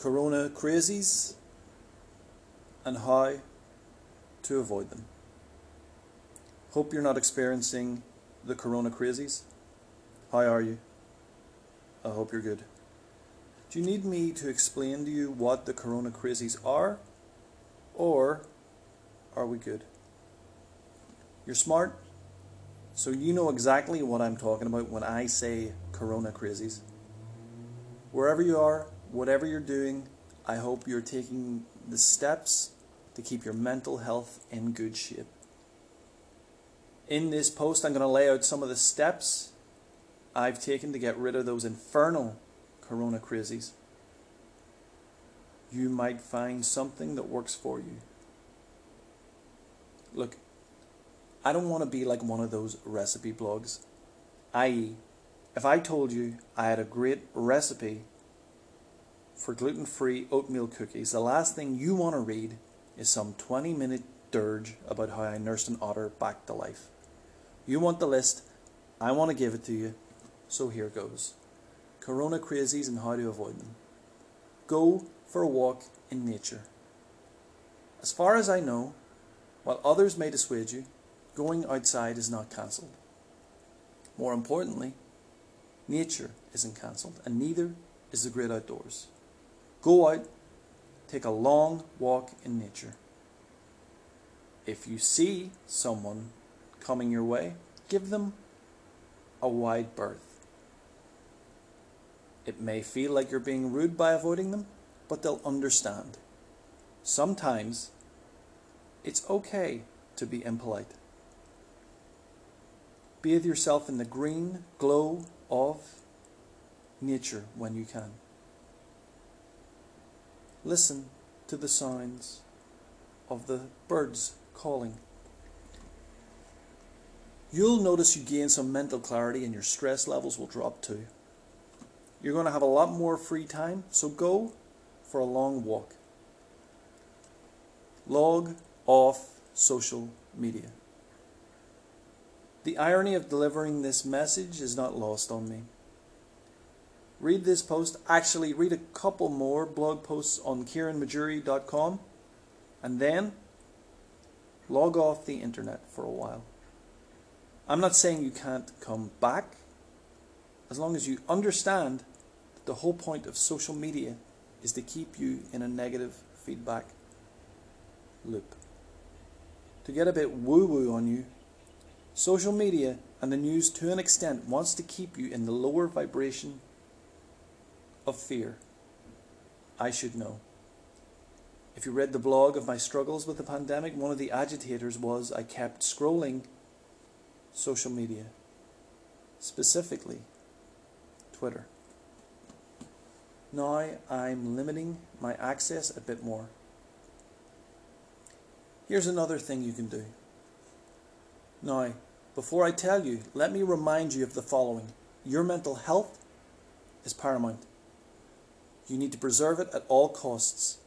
corona crazies and how to avoid them. Hope you're not experiencing the corona crazies. How are you? I hope you're good. Do you need me to explain to you what the corona crazies are? Or are we good? You're smart, so you know exactly what I'm talking about when I say corona crazies. Wherever you are, whatever you're doing, I hope you're taking the steps to keep your mental health in good shape. In this post, I'm going to lay out some of the steps I've taken to get rid of those infernal corona crazies. You might find something that works for you. Look, I don't want to be like one of those recipe blogs. I.e., if I told you I had a great recipe for gluten free oatmeal cookies, the last thing you want to read is some 20 minute dirge about how I nursed an otter back to life. You want the list, I want to give it to you, so here goes Corona crazies and how to avoid them. Go for a walk in nature. As far as I know, while others may dissuade you, going outside is not cancelled. More importantly, nature isn't cancelled, and neither is the great outdoors. Go out, take a long walk in nature. If you see someone coming your way, give them a wide berth. It may feel like you're being rude by avoiding them, but they'll understand. Sometimes it's okay to be impolite. Bathe yourself in the green glow of nature when you can. Listen to the sounds of the birds calling. You'll notice you gain some mental clarity and your stress levels will drop too. You're going to have a lot more free time, so go for a long walk. Log off social media. The irony of delivering this message is not lost on me. Read this post, actually, read a couple more blog posts on kieranmajuri.com, and then log off the internet for a while. I'm not saying you can't come back, as long as you understand that the whole point of social media is to keep you in a negative feedback loop. To get a bit woo woo on you, social media and the news to an extent wants to keep you in the lower vibration of fear. I should know. If you read the blog of my struggles with the pandemic, one of the agitators was I kept scrolling social media, specifically Twitter. Now I'm limiting my access a bit more. Here's another thing you can do. Now, before I tell you, let me remind you of the following your mental health is paramount. You need to preserve it at all costs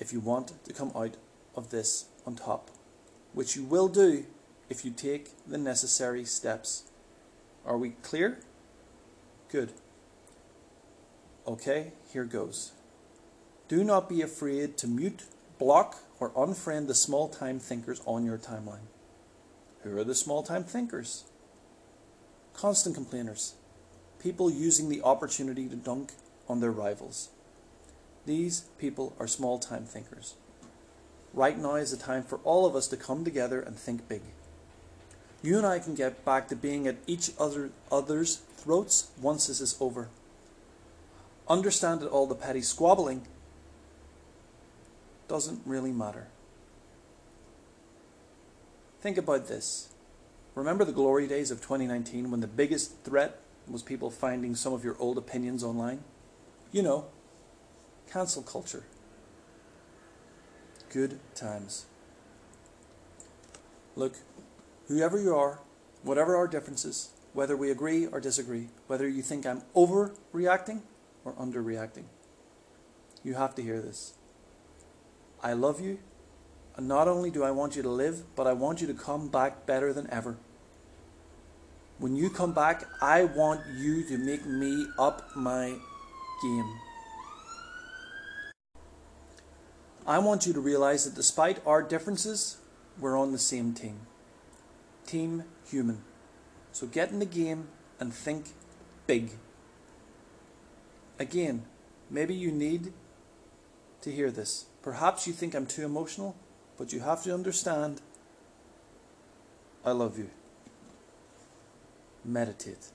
if you want to come out of this on top, which you will do if you take the necessary steps. Are we clear? Good. Okay, here goes. Do not be afraid to mute, block, or unfriend the small time thinkers on your timeline. Who are the small time thinkers? Constant complainers. People using the opportunity to dunk on their rivals. These people are small time thinkers. Right now is the time for all of us to come together and think big. You and I can get back to being at each other, other's throats once this is over. Understand that all the petty squabbling doesn't really matter. Think about this. Remember the glory days of 2019 when the biggest threat was people finding some of your old opinions online? You know, cancel culture. Good times. Look, whoever you are, whatever our differences, whether we agree or disagree, whether you think I'm overreacting or underreacting, you have to hear this. I love you, and not only do I want you to live, but I want you to come back better than ever. When you come back, I want you to make me up my game. I want you to realize that despite our differences, we're on the same team. Team human. So get in the game and think big. Again, maybe you need to hear this. Perhaps you think I'm too emotional, but you have to understand I love you. Meditate.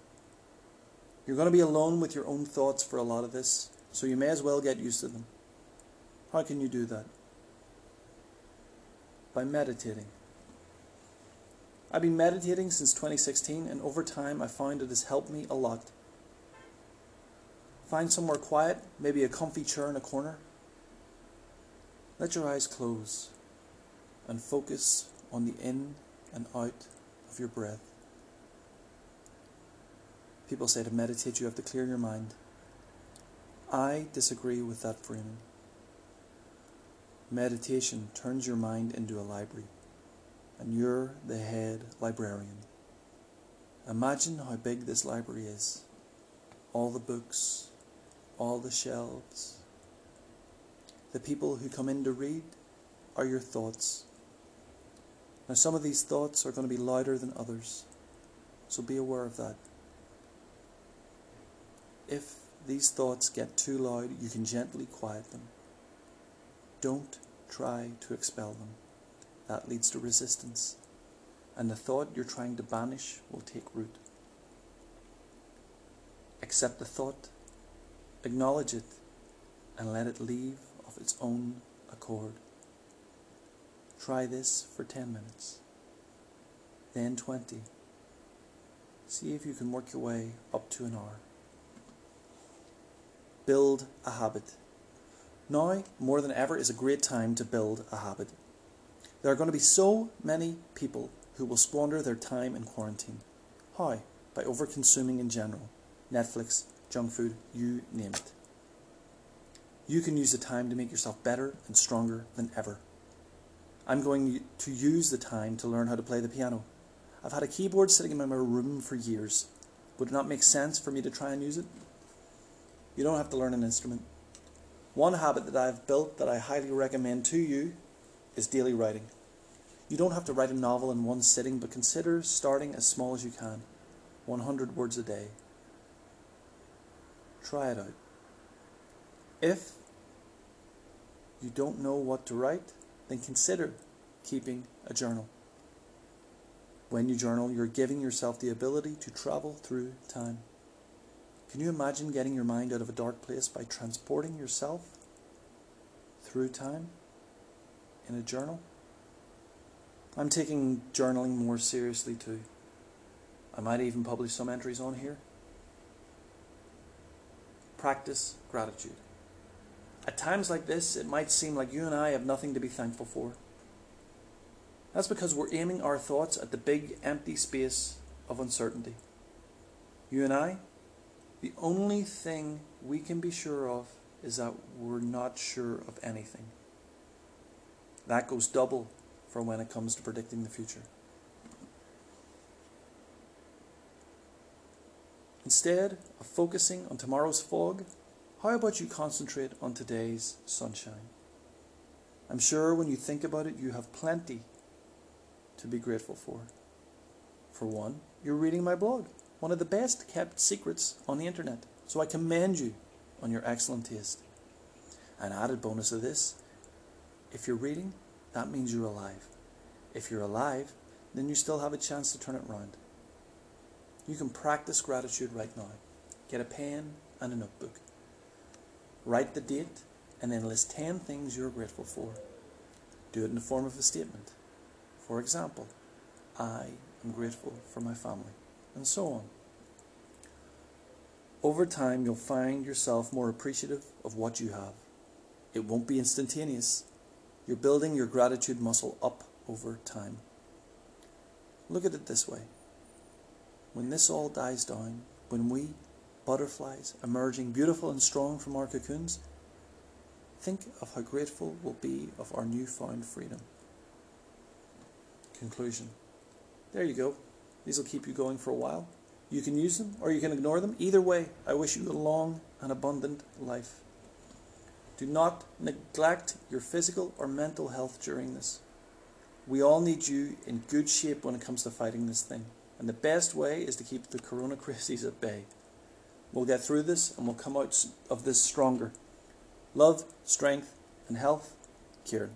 You're going to be alone with your own thoughts for a lot of this, so you may as well get used to them. How can you do that? By meditating. I've been meditating since 2016, and over time I find it has helped me a lot. Find somewhere quiet, maybe a comfy chair in a corner. Let your eyes close and focus on the in and out of your breath. People say to meditate you have to clear your mind. I disagree with that framing. Meditation turns your mind into a library, and you're the head librarian. Imagine how big this library is. All the books, all the shelves. The people who come in to read are your thoughts. Now, some of these thoughts are going to be louder than others, so be aware of that. If these thoughts get too loud, you can gently quiet them. Don't try to expel them. That leads to resistance, and the thought you're trying to banish will take root. Accept the thought, acknowledge it, and let it leave of its own accord. Try this for 10 minutes, then 20. See if you can work your way up to an hour. Build a habit. Now, more than ever, is a great time to build a habit. There are going to be so many people who will squander their time in quarantine. How? By over-consuming in general. Netflix, junk food, you name it. You can use the time to make yourself better and stronger than ever. I'm going to use the time to learn how to play the piano. I've had a keyboard sitting in my room for years. Would it not make sense for me to try and use it? You don't have to learn an instrument. One habit that I've built that I highly recommend to you is daily writing. You don't have to write a novel in one sitting, but consider starting as small as you can 100 words a day. Try it out. If you don't know what to write, then consider keeping a journal. When you journal, you're giving yourself the ability to travel through time. Can you imagine getting your mind out of a dark place by transporting yourself through time in a journal? I'm taking journaling more seriously too. I might even publish some entries on here. Practice gratitude. At times like this, it might seem like you and I have nothing to be thankful for. That's because we're aiming our thoughts at the big empty space of uncertainty. You and I, the only thing we can be sure of is that we're not sure of anything. That goes double for when it comes to predicting the future. Instead of focusing on tomorrow's fog, how about you concentrate on today's sunshine? I'm sure when you think about it, you have plenty to be grateful for. For one, you're reading my blog one of the best kept secrets on the internet. So I commend you on your excellent taste. An added bonus of this if you're reading, that means you're alive. If you're alive, then you still have a chance to turn it round. You can practice gratitude right now. Get a pen and a notebook. Write the date and then list 10 things you're grateful for. Do it in the form of a statement. For example, I am grateful for my family and so on. Over time, you'll find yourself more appreciative of what you have. It won't be instantaneous. You're building your gratitude muscle up over time. Look at it this way. When this all dies down, when we, butterflies, emerging beautiful and strong from our cocoons, think of how grateful we'll be of our newfound freedom. Conclusion. There you go. These will keep you going for a while. You can use them or you can ignore them. Either way, I wish you a long and abundant life. Do not neglect your physical or mental health during this. We all need you in good shape when it comes to fighting this thing. And the best way is to keep the corona crazies at bay. We'll get through this and we'll come out of this stronger. Love, strength, and health, Kieran.